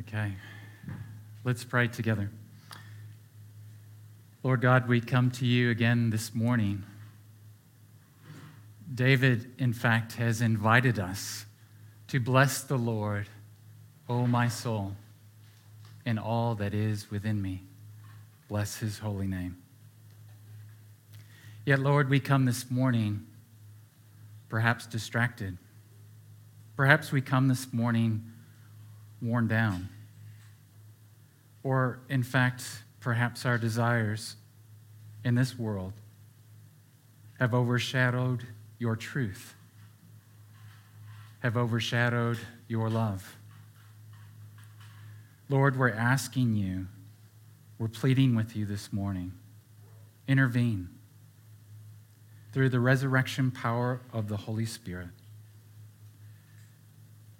Okay. Let's pray together. Lord God, we come to you again this morning. David, in fact, has invited us to bless the Lord, O my soul, and all that is within me. Bless his holy name. Yet, Lord, we come this morning perhaps distracted. Perhaps we come this morning worn down. Or, in fact, perhaps our desires in this world have overshadowed your truth, have overshadowed your love. Lord, we're asking you, we're pleading with you this morning. Intervene through the resurrection power of the Holy Spirit.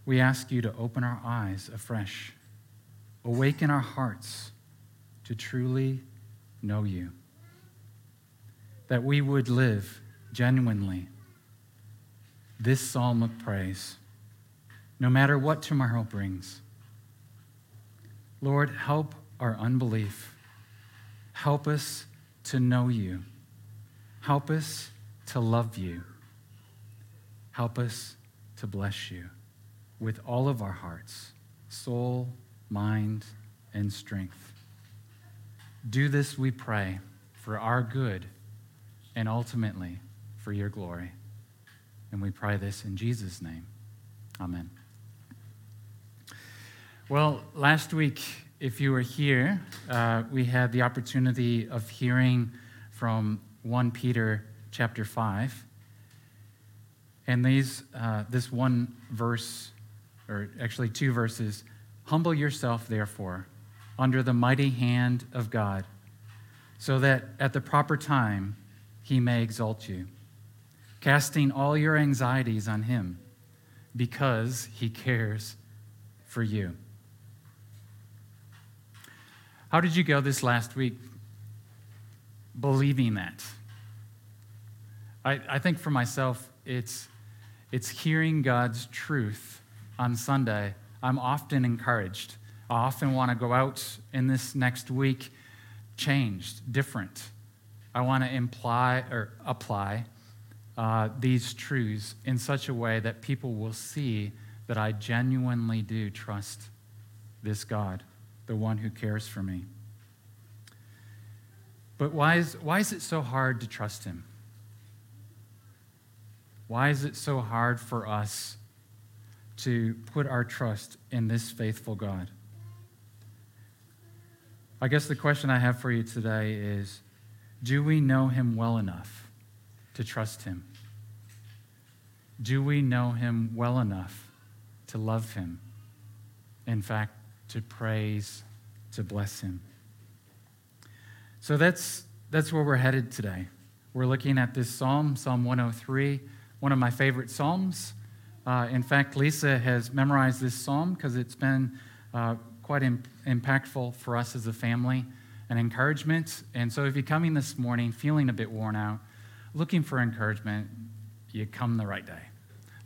We ask you to open our eyes afresh, awaken our hearts to truly know you, that we would live genuinely this psalm of praise, no matter what tomorrow brings. Lord, help our unbelief. Help us to know you. Help us to love you. Help us to bless you with all of our hearts, soul, mind, and strength. Do this, we pray, for our good and ultimately for your glory. And we pray this in Jesus' name. Amen. Well, last week, if you were here, uh, we had the opportunity of hearing from 1 Peter chapter 5. And these, uh, this one verse, or actually two verses, humble yourself, therefore, under the mighty hand of God, so that at the proper time he may exalt you, casting all your anxieties on him, because he cares for you. How did you go this last week believing that? I, I think for myself, it's, it's hearing God's truth on Sunday. I'm often encouraged. I often want to go out in this next week changed, different. I want to imply or apply uh, these truths in such a way that people will see that I genuinely do trust this God, the one who cares for me. But why is, why is it so hard to trust him? Why is it so hard for us to put our trust in this faithful God? I guess the question I have for you today is do we know him well enough to trust him? Do we know him well enough to love him? In fact, to praise, to bless him. So that's, that's where we're headed today. We're looking at this psalm, Psalm 103 one of my favorite psalms. Uh, in fact, Lisa has memorized this psalm because it's been uh, quite Im- impactful for us as a family and encouragement. And so, if you're coming this morning feeling a bit worn out, looking for encouragement, you come the right day.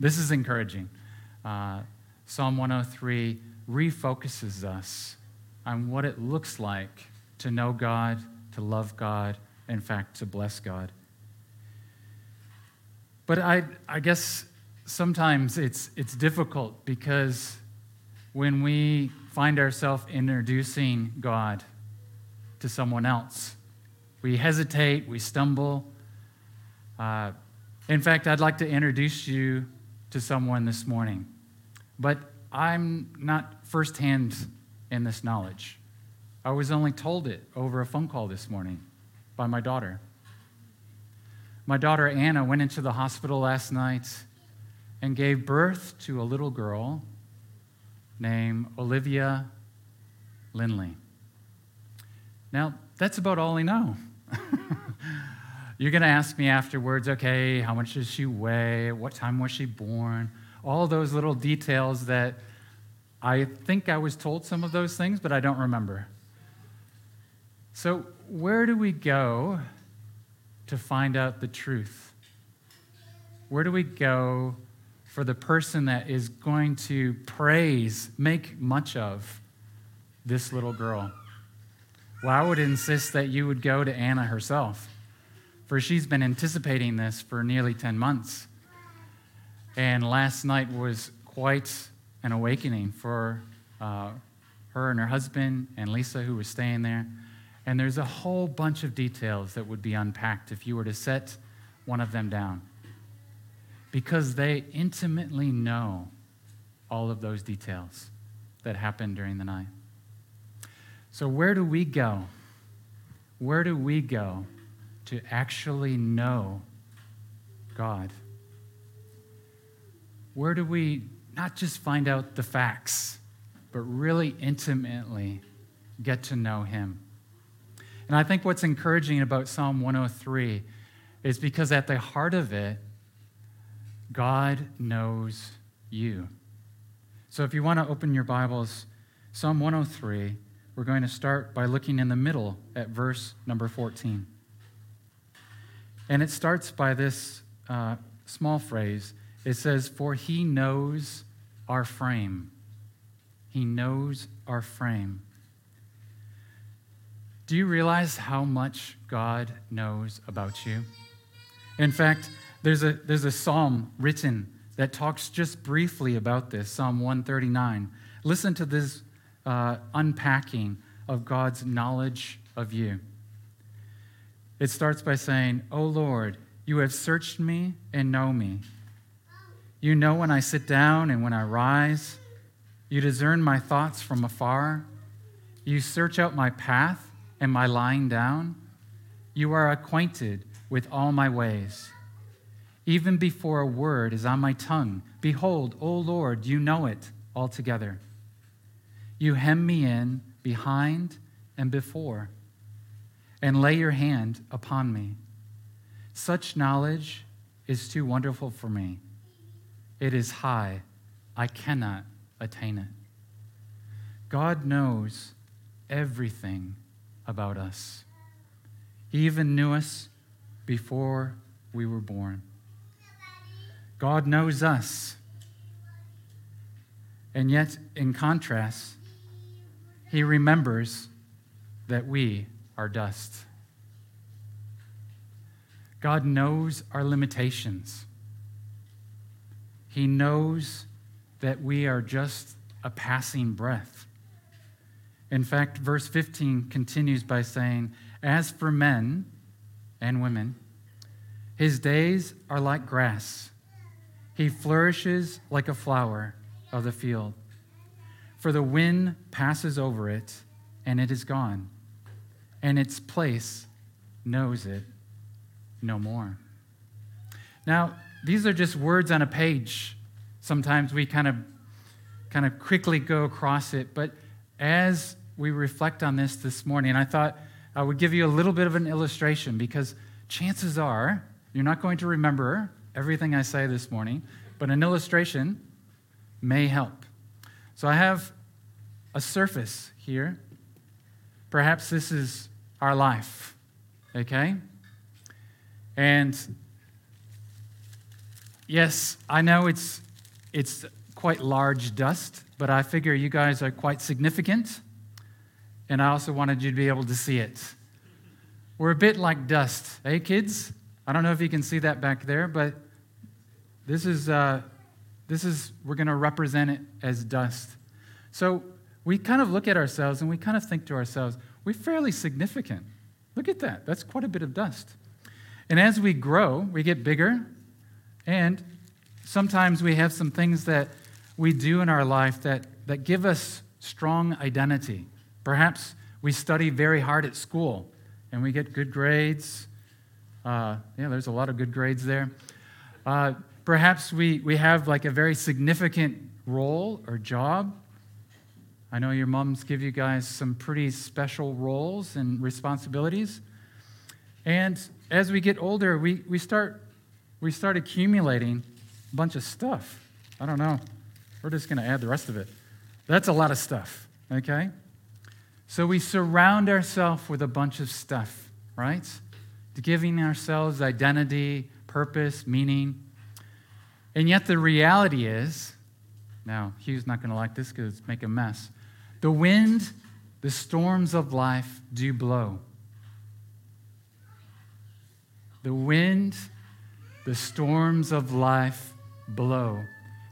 This is encouraging. Uh, psalm 103 refocuses us on what it looks like to know God, to love God, in fact, to bless God. But I, I guess sometimes it's, it's difficult because when we find ourselves introducing God to someone else, we hesitate, we stumble. Uh, in fact, I'd like to introduce you to someone this morning, but I'm not firsthand in this knowledge. I was only told it over a phone call this morning by my daughter. My daughter Anna went into the hospital last night and gave birth to a little girl named Olivia Lindley. Now, that's about all I know. You're going to ask me afterwards, okay, how much does she weigh? What time was she born? All those little details that I think I was told some of those things, but I don't remember. So, where do we go to find out the truth? Where do we go for the person that is going to praise, make much of this little girl? Well, I would insist that you would go to Anna herself, for she's been anticipating this for nearly 10 months. And last night was quite an awakening for uh, her and her husband and Lisa, who was staying there. And there's a whole bunch of details that would be unpacked if you were to set one of them down. Because they intimately know all of those details that happened during the night. So, where do we go? Where do we go to actually know God? Where do we not just find out the facts, but really intimately get to know Him? And I think what's encouraging about Psalm 103 is because at the heart of it, God knows you. So if you want to open your Bibles, Psalm 103, we're going to start by looking in the middle at verse number 14. And it starts by this uh, small phrase. It says, For he knows our frame. He knows our frame. Do you realize how much God knows about you? In fact, there's a, there's a psalm written that talks just briefly about this Psalm 139. Listen to this uh, unpacking of God's knowledge of you. It starts by saying, O Lord, you have searched me and know me. You know when I sit down and when I rise. You discern my thoughts from afar. You search out my path and my lying down. You are acquainted with all my ways. Even before a word is on my tongue, behold, O Lord, you know it altogether. You hem me in behind and before, and lay your hand upon me. Such knowledge is too wonderful for me. It is high, I cannot attain it. God knows everything about us. He even knew us before we were born. God knows us. And yet, in contrast, He remembers that we are dust. God knows our limitations. He knows that we are just a passing breath. In fact, verse 15 continues by saying, As for men and women, his days are like grass. He flourishes like a flower of the field. For the wind passes over it, and it is gone, and its place knows it no more. Now, these are just words on a page. Sometimes we kind of kind of quickly go across it, but as we reflect on this this morning, I thought I would give you a little bit of an illustration because chances are you're not going to remember everything I say this morning, but an illustration may help. So I have a surface here. Perhaps this is our life, okay? And yes, I know it's, it's quite large dust, but I figure you guys are quite significant and I also wanted you to be able to see it. We're a bit like dust, hey, kids? I don't know if you can see that back there, but this is, uh, this is we're going to represent it as dust. So we kind of look at ourselves and we kind of think to ourselves, we're fairly significant. Look at that. That's quite a bit of dust. And as we grow, we get bigger, and sometimes we have some things that we do in our life that, that give us strong identity. Perhaps we study very hard at school and we get good grades. Uh, yeah, there's a lot of good grades there. Uh, perhaps we, we have like a very significant role or job. I know your moms give you guys some pretty special roles and responsibilities. And as we get older, we, we, start, we start accumulating a bunch of stuff. I don't know. We're just going to add the rest of it. That's a lot of stuff, okay? So we surround ourselves with a bunch of stuff, right? Giving ourselves identity, purpose, meaning. And yet the reality is, now Hugh's not going to like this because it's making a mess. The wind the storms of life do blow. The wind, the storms of life blow.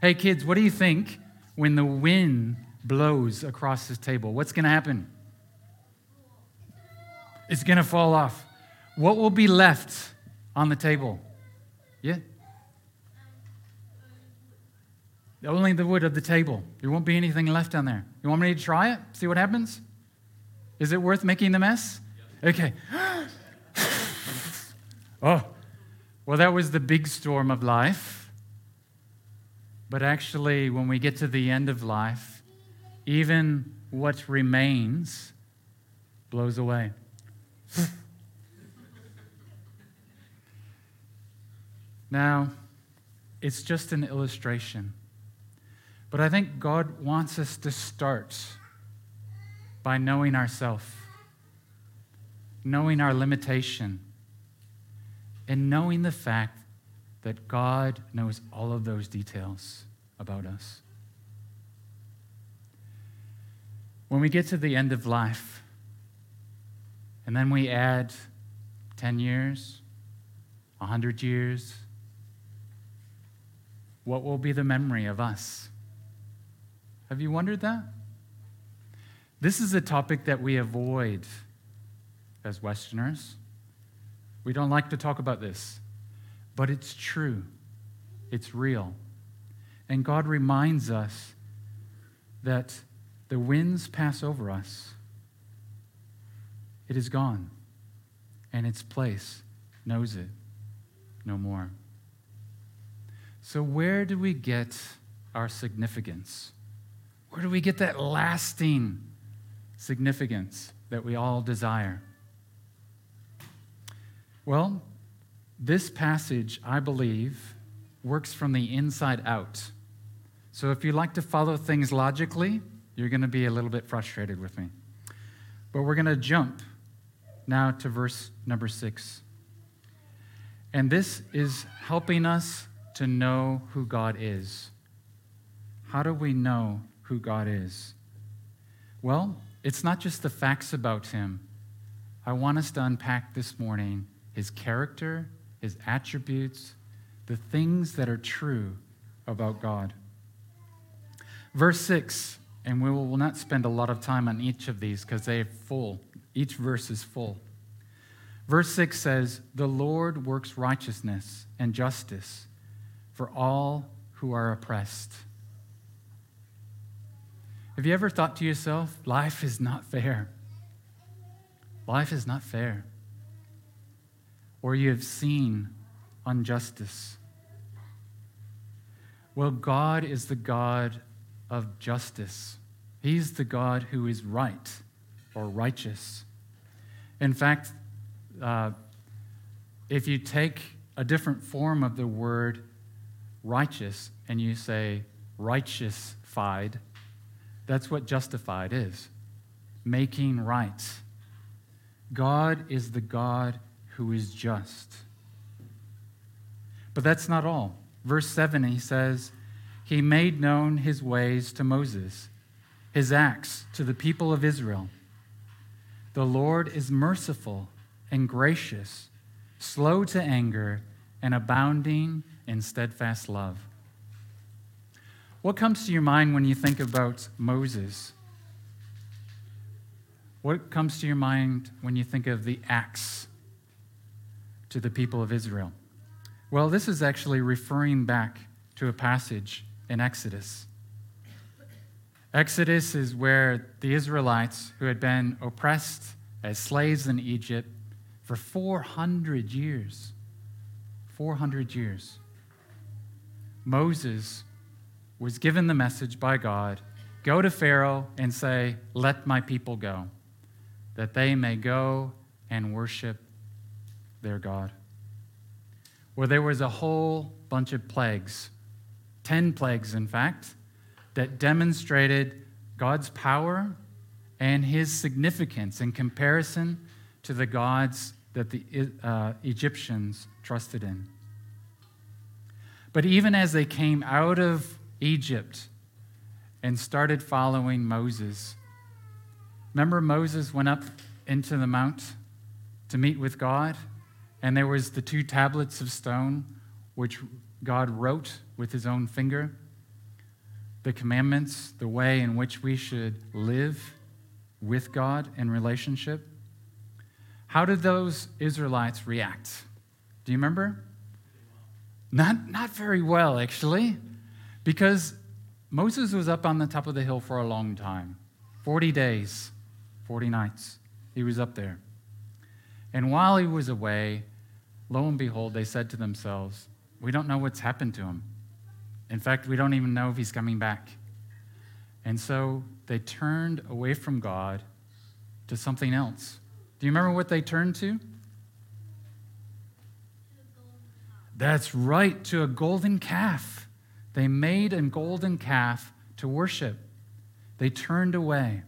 Hey, kids, what do you think when the wind blows across this table? What's going to happen? It's going to fall off. What will be left on the table? Yeah? Only the wood of the table. There won't be anything left down there. You want me to try it? See what happens? Is it worth making the mess? Okay. oh, well, that was the big storm of life. But actually, when we get to the end of life, even what remains blows away. now, it's just an illustration. But I think God wants us to start by knowing ourselves, knowing our limitation, and knowing the fact that God knows all of those details about us. When we get to the end of life, and then we add 10 years, 100 years, what will be the memory of us? Have you wondered that? This is a topic that we avoid as Westerners. We don't like to talk about this, but it's true, it's real. And God reminds us that the winds pass over us, it is gone, and its place knows it no more. So, where do we get our significance? Where do we get that lasting significance that we all desire? Well, this passage, I believe, works from the inside out. So if you like to follow things logically, you're going to be a little bit frustrated with me. But we're going to jump now to verse number six. And this is helping us to know who God is. How do we know who God is? Well, it's not just the facts about him. I want us to unpack this morning his character, his attributes, the things that are true about God. Verse 6, and we will not spend a lot of time on each of these because they're full. Each verse is full. Verse 6 says, The Lord works righteousness and justice for all who are oppressed. Have you ever thought to yourself, life is not fair? Life is not fair. Or you have seen injustice. Well, God is the God of justice. He's the God who is right or righteous. In fact, uh, if you take a different form of the word righteous and you say righteous-fied, that's what justified is making right. God is the God who is just. But that's not all. Verse 7, he says, He made known his ways to Moses, his acts to the people of Israel. The Lord is merciful and gracious, slow to anger, and abounding in steadfast love. What comes to your mind when you think about Moses? What comes to your mind when you think of the acts to the people of Israel? Well, this is actually referring back to a passage in Exodus. Exodus is where the Israelites, who had been oppressed as slaves in Egypt for 400 years, 400 years, Moses was given the message by God go to Pharaoh and say, Let my people go, that they may go and worship their God. Well, there was a whole bunch of plagues, 10 plagues, in fact, that demonstrated God's power and his significance in comparison to the gods that the uh, Egyptians trusted in. But even as they came out of Egypt and started following Moses, Remember, Moses went up into the mount to meet with God, and there was the two tablets of stone which God wrote with his own finger the commandments, the way in which we should live with God in relationship. How did those Israelites react? Do you remember? Not, not very well, actually, because Moses was up on the top of the hill for a long time 40 days, 40 nights. He was up there. And while he was away, lo and behold, they said to themselves, We don't know what's happened to him. In fact, we don't even know if he's coming back. And so they turned away from God to something else. Do you remember what they turned to? That's right, to a golden calf. They made a golden calf to worship. They turned away.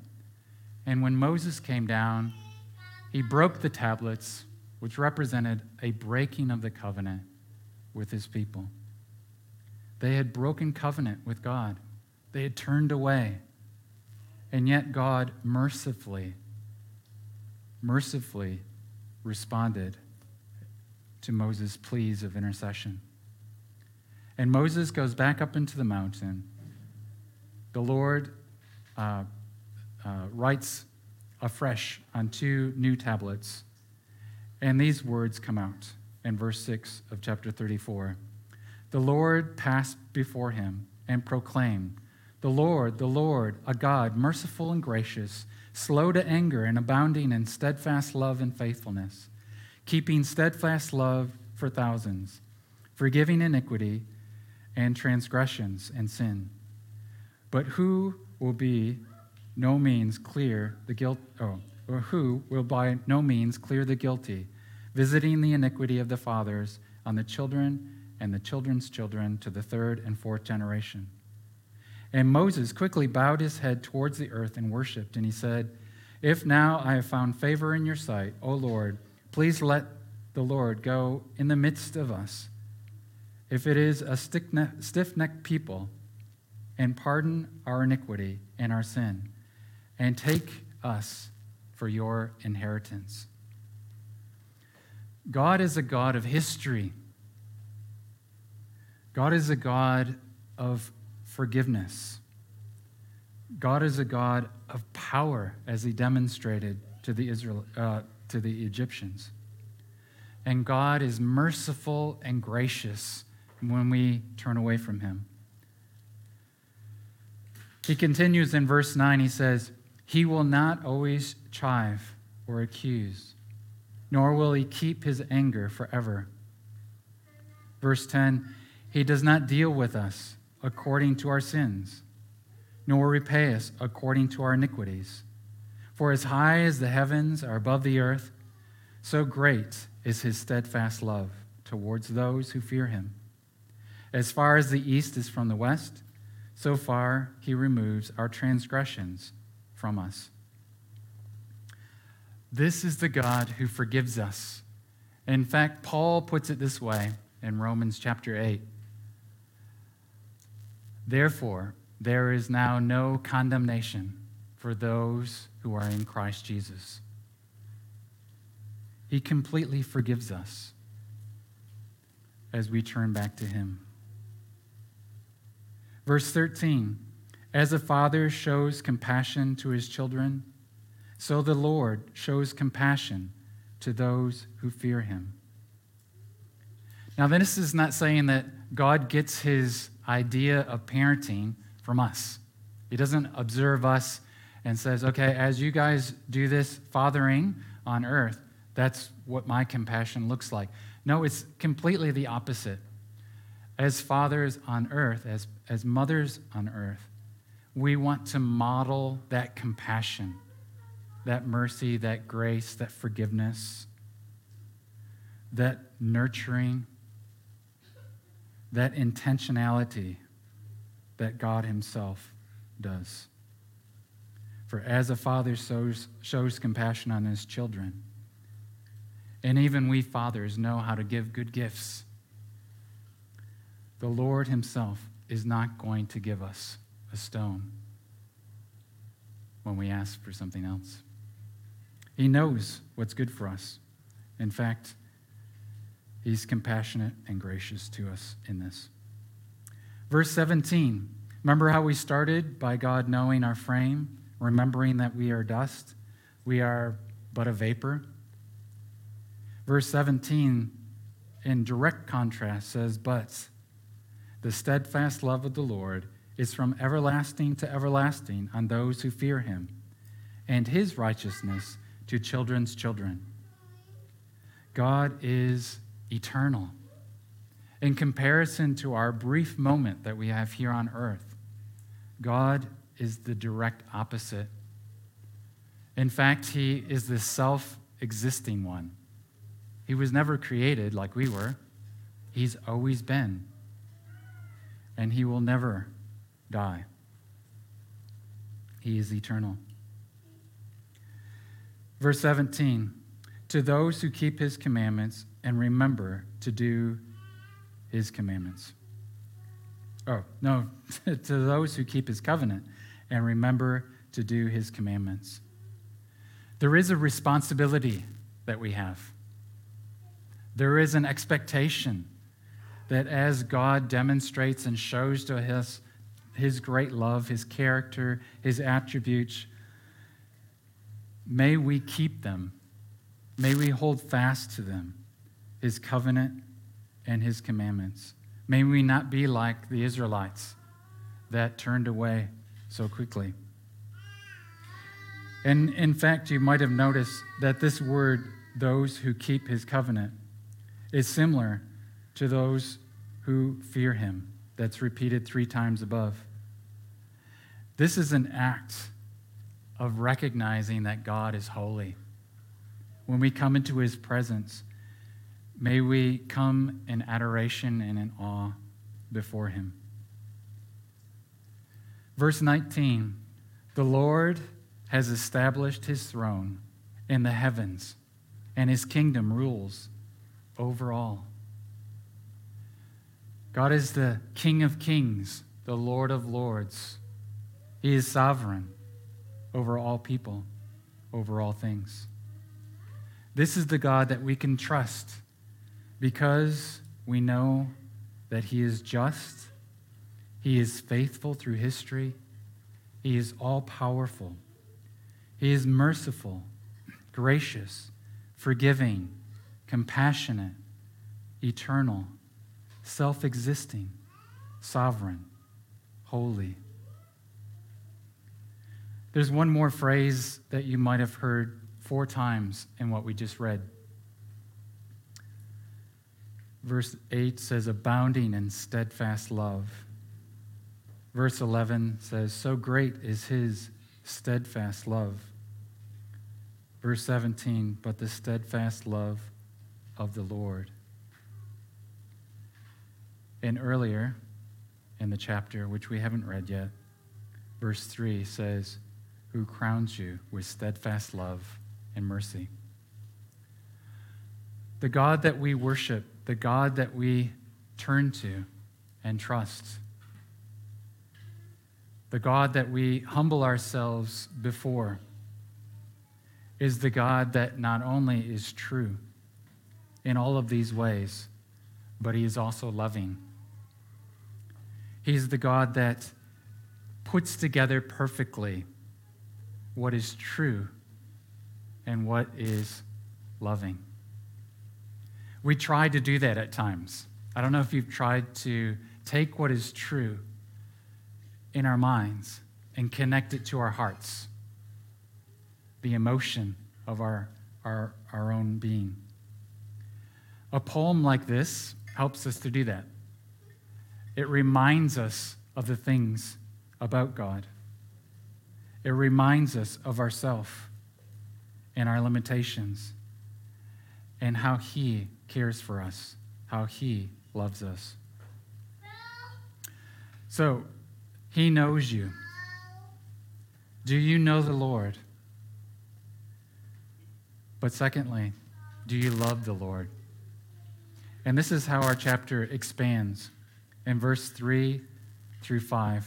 And when Moses came down, he broke the tablets, which represented a breaking of the covenant with his people. They had broken covenant with God, they had turned away. And yet, God mercifully, mercifully responded to Moses' pleas of intercession. And Moses goes back up into the mountain. The Lord uh, uh, writes afresh on two new tablets. And these words come out in verse 6 of chapter 34. The Lord passed before him and proclaimed, The Lord, the Lord, a God merciful and gracious, slow to anger and abounding in steadfast love and faithfulness, keeping steadfast love for thousands, forgiving iniquity and transgressions and sin. But who will be no means clear the guilt, oh, or who will by no means clear the guilty, visiting the iniquity of the fathers on the children and the children's children to the third and fourth generation. And Moses quickly bowed his head towards the earth and worshiped, and he said, If now I have found favor in your sight, O Lord, please let the Lord go in the midst of us. If it is a stiff necked people, and pardon our iniquity and our sin, and take us for your inheritance. God is a God of history. God is a God of forgiveness. God is a God of power, as he demonstrated to the, Israel, uh, to the Egyptians. And God is merciful and gracious when we turn away from him. He continues in verse 9, he says, He will not always chive or accuse, nor will he keep his anger forever. Verse 10, he does not deal with us according to our sins, nor repay us according to our iniquities. For as high as the heavens are above the earth, so great is his steadfast love towards those who fear him. As far as the east is from the west, so far he removes our transgressions from us. This is the God who forgives us. In fact, Paul puts it this way in Romans chapter 8. Therefore, there is now no condemnation for those who are in Christ Jesus. He completely forgives us as we turn back to Him. Verse 13 As a father shows compassion to his children, so the Lord shows compassion to those who fear Him. Now, this is not saying that God gets His idea of parenting from us. He doesn't observe us and says, okay, as you guys do this fathering on earth, that's what my compassion looks like. No, it's completely the opposite. As fathers on earth, as, as mothers on earth, we want to model that compassion, that mercy, that grace, that forgiveness, that nurturing, that intentionality that God Himself does. For as a father shows, shows compassion on his children, and even we fathers know how to give good gifts, the Lord Himself is not going to give us a stone. when we ask for something else. He knows what's good for us. In fact, He's compassionate and gracious to us in this. Verse 17 Remember how we started by God knowing our frame, remembering that we are dust, we are but a vapor? Verse 17, in direct contrast, says, But the steadfast love of the Lord is from everlasting to everlasting on those who fear him, and his righteousness to children's children. God is eternal. In comparison to our brief moment that we have here on earth, God is the direct opposite. In fact, He is the self existing one. He was never created like we were, He's always been. And He will never die. He is eternal. Verse 17 To those who keep His commandments and remember to do His commandments. Oh, no, to those who keep his covenant and remember to do his commandments. There is a responsibility that we have. There is an expectation that as God demonstrates and shows to us his great love, his character, his attributes, may we keep them. May we hold fast to them, his covenant and his commandments. May we not be like the Israelites that turned away so quickly. And in fact, you might have noticed that this word, those who keep his covenant, is similar to those who fear him, that's repeated three times above. This is an act of recognizing that God is holy. When we come into his presence, May we come in adoration and in awe before him. Verse 19 The Lord has established his throne in the heavens, and his kingdom rules over all. God is the King of kings, the Lord of lords. He is sovereign over all people, over all things. This is the God that we can trust because we know that He is just, He is faithful through history, He is all powerful, He is merciful, gracious, forgiving, compassionate, eternal, self existing, sovereign, holy. There's one more phrase that you might have heard four times in what we just read Verse 8 says, abounding in steadfast love. Verse 11 says, so great is his steadfast love. Verse 17, but the steadfast love of the Lord. And earlier in the chapter, which we haven't read yet, verse 3 says, Who crowns you with steadfast love and mercy. The God that we worship the God that we turn to and trust, the God that we humble ourselves before, is the God that not only is true in all of these ways, but He is also loving. He's the God that puts together perfectly what is true and what is loving. We try to do that at times. I don't know if you've tried to take what is true in our minds and connect it to our hearts, the emotion of our, our, our own being. A poem like this helps us to do that. It reminds us of the things about God. It reminds us of ourself and our limitations and how He cares for us, how He loves us. So, He knows you. Do you know the Lord? But secondly, do you love the Lord? And this is how our chapter expands in verse 3 through 5.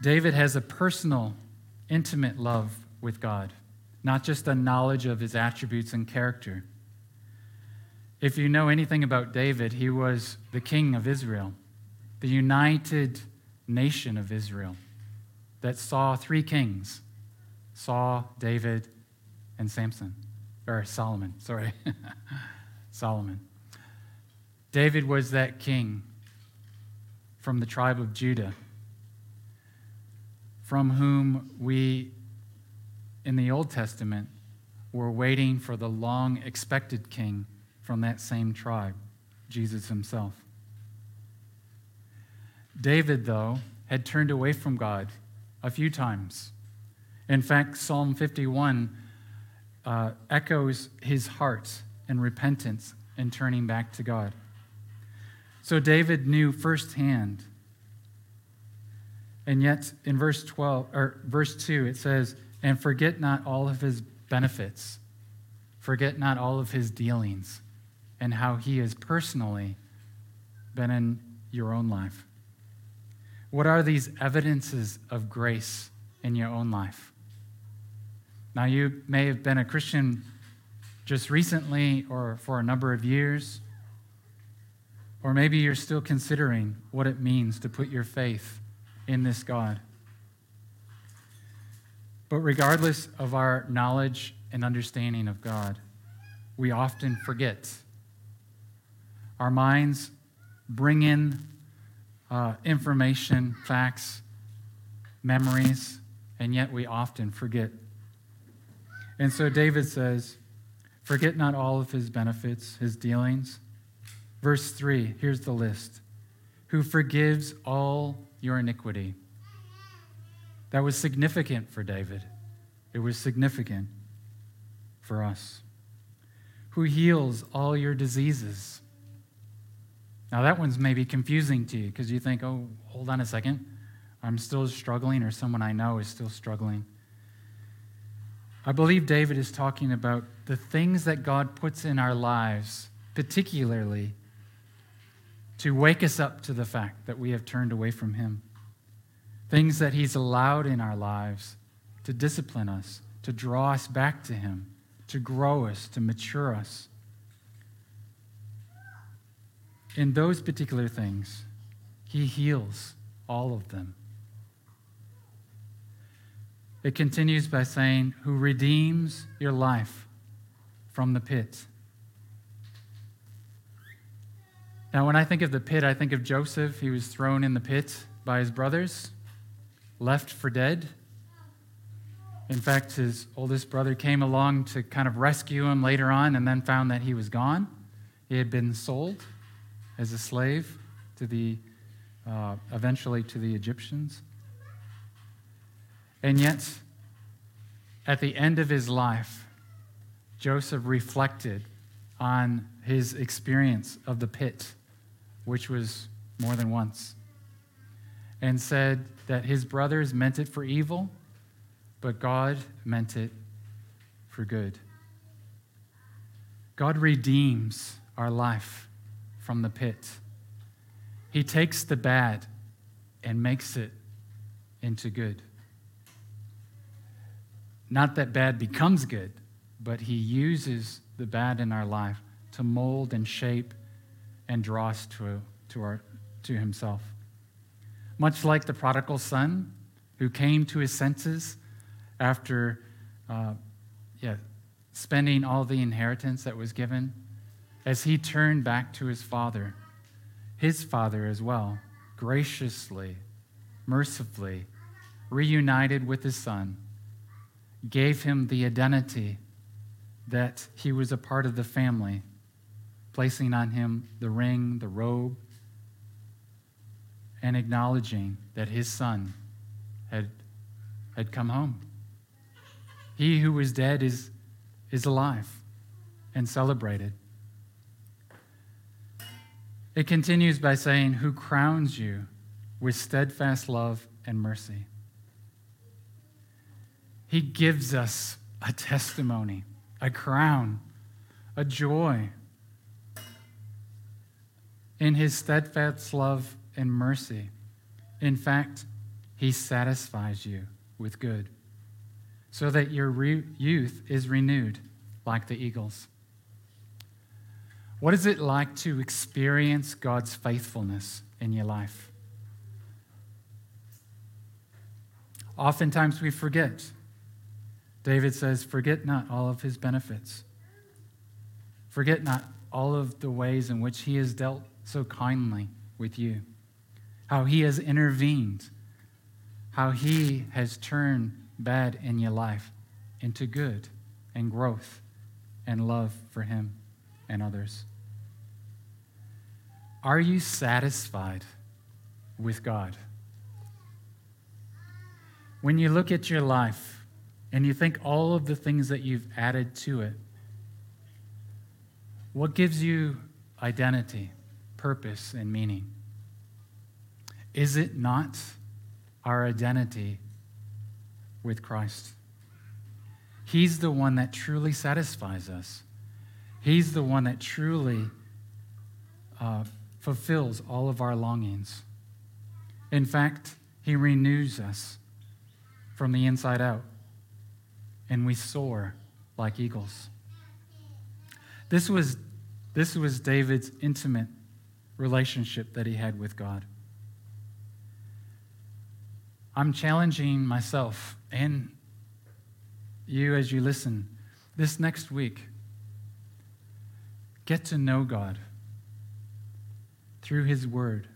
David has a personal intimate love with God, not just a knowledge of his attributes and character. If you know anything about David, he was the king of Israel, the united nation of Israel that saw three kings Saul, David, and Samson, or Solomon, sorry. Solomon. David was that king from the tribe of Judah, from whom we, in the Old Testament, were waiting for the long expected king from that same tribe, Jesus himself. David, though, had turned away from God a few times. In fact, Psalm 51 uh, echoes his heart and repentance and turning back to God. So David knew firsthand. And yet in verse 12 or verse 2 it says, "And forget not all of his benefits. Forget not all of his dealings and how he has personally been in your own life." What are these evidences of grace in your own life? Now, you may have been a Christian just recently or for a number of years, or maybe you're still considering what it means to put your faith in this God. But regardless of our knowledge and understanding of God, we often forget. Our minds bring in uh, information, facts, memories, and yet we often forget. And so David says, Forget not all of his benefits, his dealings. Verse 3, here's the list who forgives all your iniquity. That was significant for David. It was significant for us. Who heals all your diseases. Now, that one's maybe confusing to you because you think, oh, hold on a second. I'm still struggling, or someone I know is still struggling. I believe David is talking about the things that God puts in our lives, particularly to wake us up to the fact that we have turned away from Him. Things that He's allowed in our lives to discipline us, to draw us back to Him, to grow us, to mature us. In those particular things, He heals all of them. It continues by saying, Who redeems your life from the pit. Now, when I think of the pit, I think of Joseph. He was thrown in the pit by his brothers, left for dead. In fact, his oldest brother came along to kind of rescue him later on and then found that he was gone. He had been sold as a slave to the, uh, eventually to the Egyptians. And yet, at the end of his life, Joseph reflected on his experience of the pit, which was more than once, and said that his brothers meant it for evil, but God meant it for good. God redeems our life from the pit. He takes the bad and makes it into good. Not that bad becomes good, but He uses the bad in our life to mold and shape and draw us to, to, our, to Himself. Much like the prodigal son who came to his senses after uh, yeah, spending all the inheritance that was given, as he turned back to his father, his father as well, graciously, mercifully reunited with his son gave him the identity that he was a part of the family, placing on him the ring, the robe, and acknowledging that his son had, had come home. He who was dead is, is alive and celebrated. It continues by saying, Who crowns you with steadfast love and mercy. He gives us a testimony, a crown, a joy. In his steadfast love and mercy, in fact, he satisfies you with good. so that your re- youth is renewed like the eagles. What is it like to experience God's faithfulness in your life? Oftentimes we forget. David says, Forget not all of his benefits. Forget not all of the ways in which he has dealt so kindly with you, how he has intervened, how he has turned bad in your life into good and growth and love for him and others. Are you satisfied with God? When you look at your life and you think all of the things that you've added to it, what gives you identity, purpose, and meaning? Is it not our identity with Christ? He's the one that truly satisfies us. He's the one that truly uh, fulfills all of our longings. In fact, He renews us from the inside out, and we soar like eagles. This was, this was David's intimate relationship that he had with God. I'm challenging myself and you as you listen this next week. Get to know God through His Word,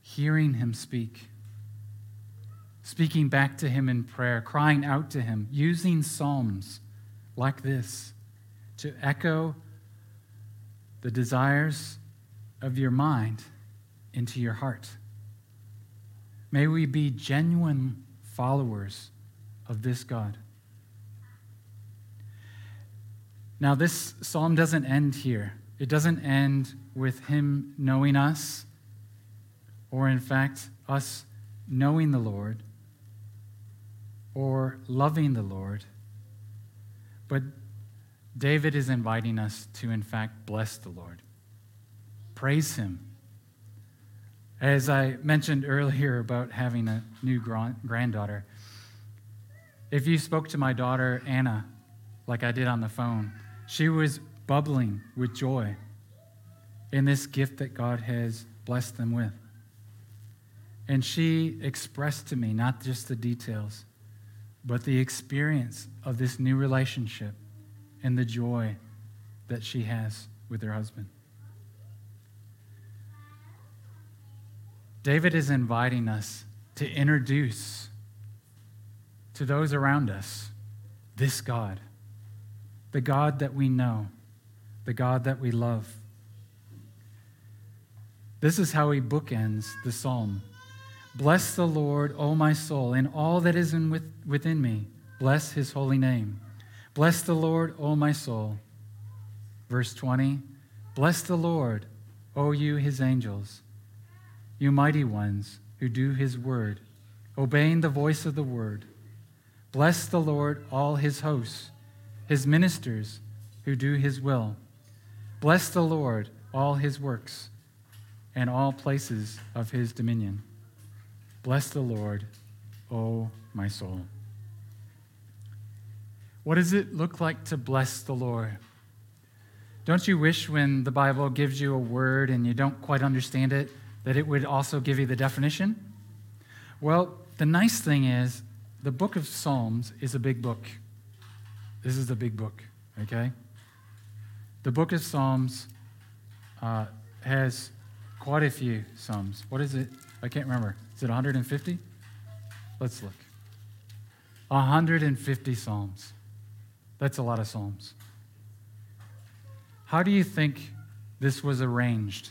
hearing Him speak, speaking back to Him in prayer, crying out to Him, using Psalms like this to echo the desires of your mind into your heart. May we be genuine followers of this God. Now, this psalm doesn't end here. It doesn't end with him knowing us, or in fact, us knowing the Lord, or loving the Lord. But David is inviting us to, in fact, bless the Lord, praise him. As I mentioned earlier about having a new granddaughter, if you spoke to my daughter, Anna, like I did on the phone, she was bubbling with joy in this gift that God has blessed them with. And she expressed to me not just the details, but the experience of this new relationship and the joy that she has with her husband. David is inviting us to introduce to those around us this God, the God that we know, the God that we love. This is how he bookends the psalm. Bless the Lord, O my soul, and all that is in with, within me. Bless his holy name. Bless the Lord, O my soul. Verse 20 Bless the Lord, O you his angels, you mighty ones who do his word, obeying the voice of the word. Bless the Lord, all his hosts, his ministers who do his will. Bless the Lord, all his works, and all places of his dominion. Bless the Lord, O my soul. What does it look like to bless the Lord? Don't you wish when the Bible gives you a word and you don't quite understand it, that it would also give you the definition? Well, the nice thing is, the book of Psalms is a big book. This is a big book, okay? The book of Psalms uh, has quite a few Psalms. What is it? I can't remember. Is it 150? Let's look. 150 Psalms. That's a lot of Psalms. How do you think this was arranged?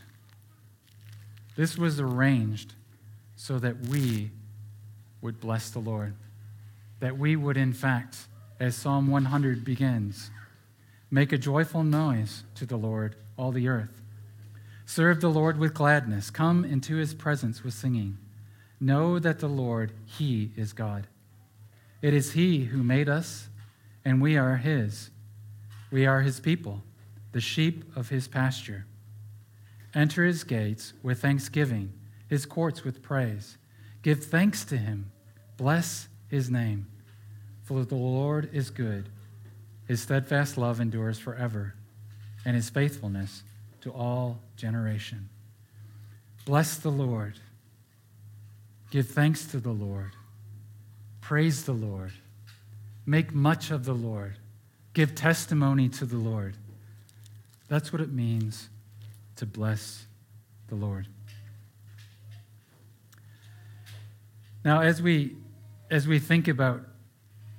This was arranged so that we would bless the Lord. That we would, in fact, as Psalm 100 begins, make a joyful noise to the Lord, all the earth. Serve the Lord with gladness. Come into his presence with singing. Know that the Lord, he is God. It is he who made us and we are his. We are his people, the sheep of his pasture. Enter his gates with thanksgiving, his courts with praise. Give thanks to him. Bless his name. for the Lord is good. His steadfast love endures forever, and his faithfulness to all generation. Bless the Lord. Give thanks to the Lord. Praise the Lord. Make much of the Lord. Give testimony to the Lord. That's what it means to bless the Lord. Now, as we, as we think about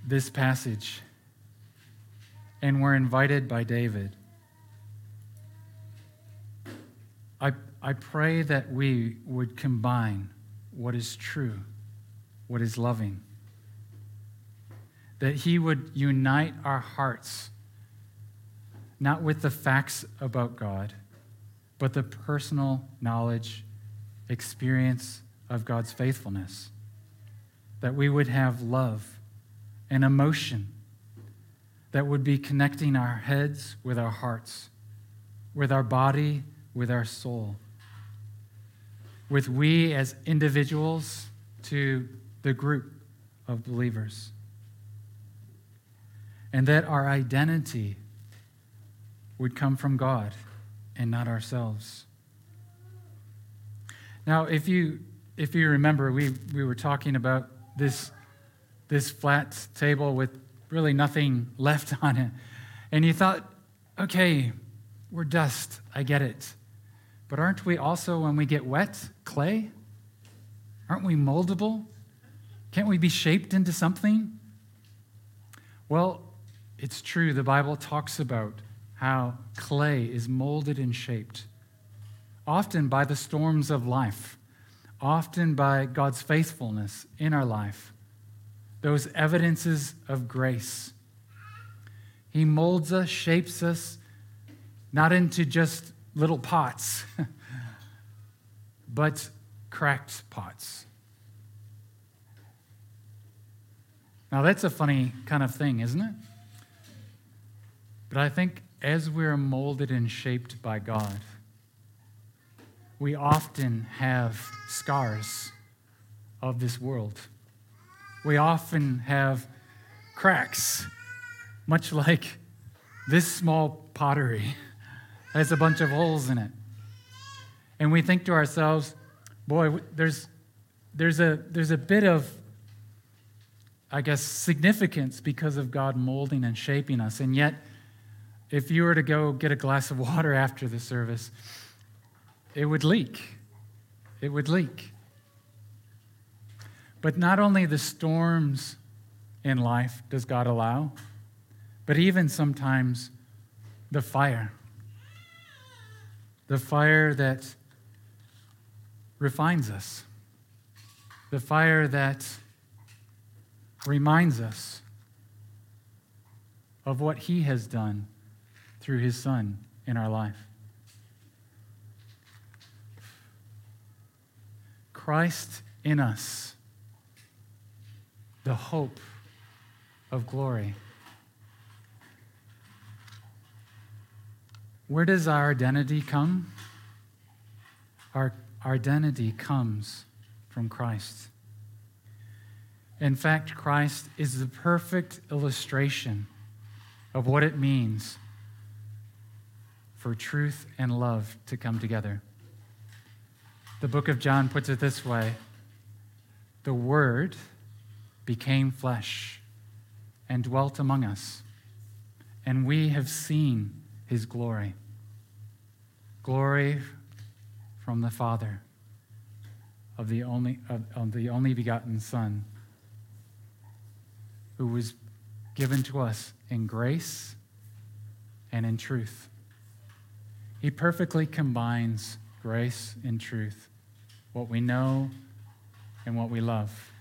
this passage, and we're invited by David, I, I pray that we would combine what is true, what is loving, that He would unite our hearts, not with the facts about God, but the personal knowledge, experience of God's faithfulness, that we would have love and emotion that would be connecting our heads with our hearts, with our body, with our soul, with we as individuals to the group of believers. And that our identity would come from God and not ourselves. Now, if you, if you remember, we, we were talking about this this flat table with really nothing left on it. And you thought, okay, we're dust. I get it. But aren't we also, when we get wet, clay? Aren't we moldable? Can't we be shaped into something? Well, it's true. The Bible talks about how clay is molded and shaped, often by the storms of life, often by God's faithfulness in our life those evidences of grace. He molds us, shapes us, not into just little pots, but cracked pots. Now, that's a funny kind of thing, isn't it? But I think as we're molded and shaped by God, we often have scars of this world we often have cracks, much like this small pottery has a bunch of holes in it. And we think to ourselves, boy, there's, there's, a, there's a bit of, I guess, significance because of God molding and shaping us. And yet, if you were to go get a glass of water after the service, it would leak. It would leak. But not only the storms in life does God allow, but even sometimes the fire. The fire that refines us, the fire that reminds us of what He has done through His Son in our life. Christ in us the hope of glory. Where does our identity come? Our, our identity comes from Christ. In fact, Christ is the perfect illustration of what it means for truth and love to come together. The book of John puts it this way The Word, became flesh and dwelt among us, and we have seen his glory. Glory from the Father of the only, of, of the only begotten Son, who was given to us in grace and in truth. He perfectly combines grace and truth, what we know and what we love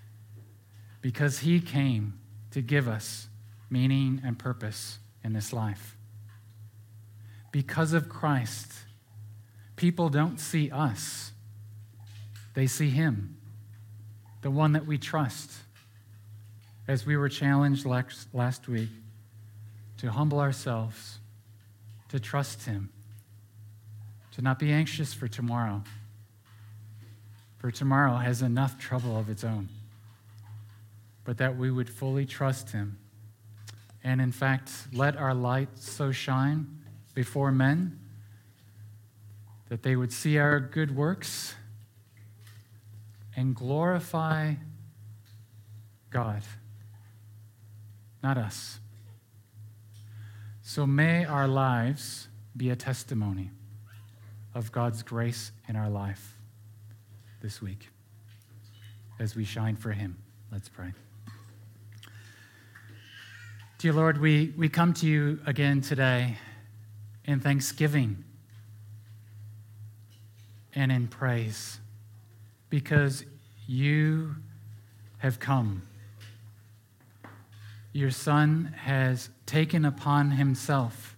because he came to give us meaning and purpose in this life. Because of Christ, people don't see us, they see him, the one that we trust. As we were challenged last week to humble ourselves, to trust him, to not be anxious for tomorrow, for tomorrow has enough trouble of its own but that we would fully trust him. And in fact, let our light so shine before men that they would see our good works and glorify God, not us. So may our lives be a testimony of God's grace in our life this week as we shine for Him. Let's pray. Dear Lord, we, we come to you again today in thanksgiving and in praise because you have come. Your Son has taken upon himself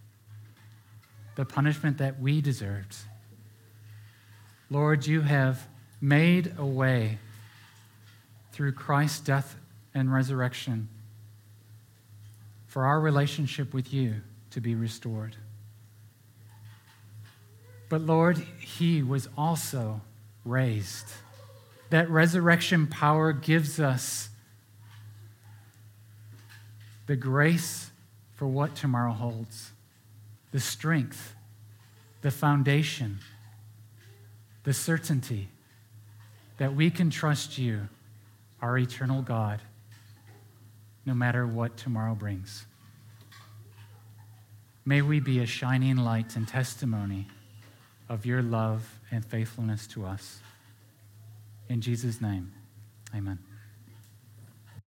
the punishment that we deserved. Lord, you have made a way through Christ's death and resurrection for our relationship with you to be restored. But Lord, he was also raised. That resurrection power gives us the grace for what tomorrow holds, the strength, the foundation, the certainty that we can trust you, our eternal God, no matter what tomorrow brings. May we be a shining light and testimony of your love and faithfulness to us. In Jesus' name, amen.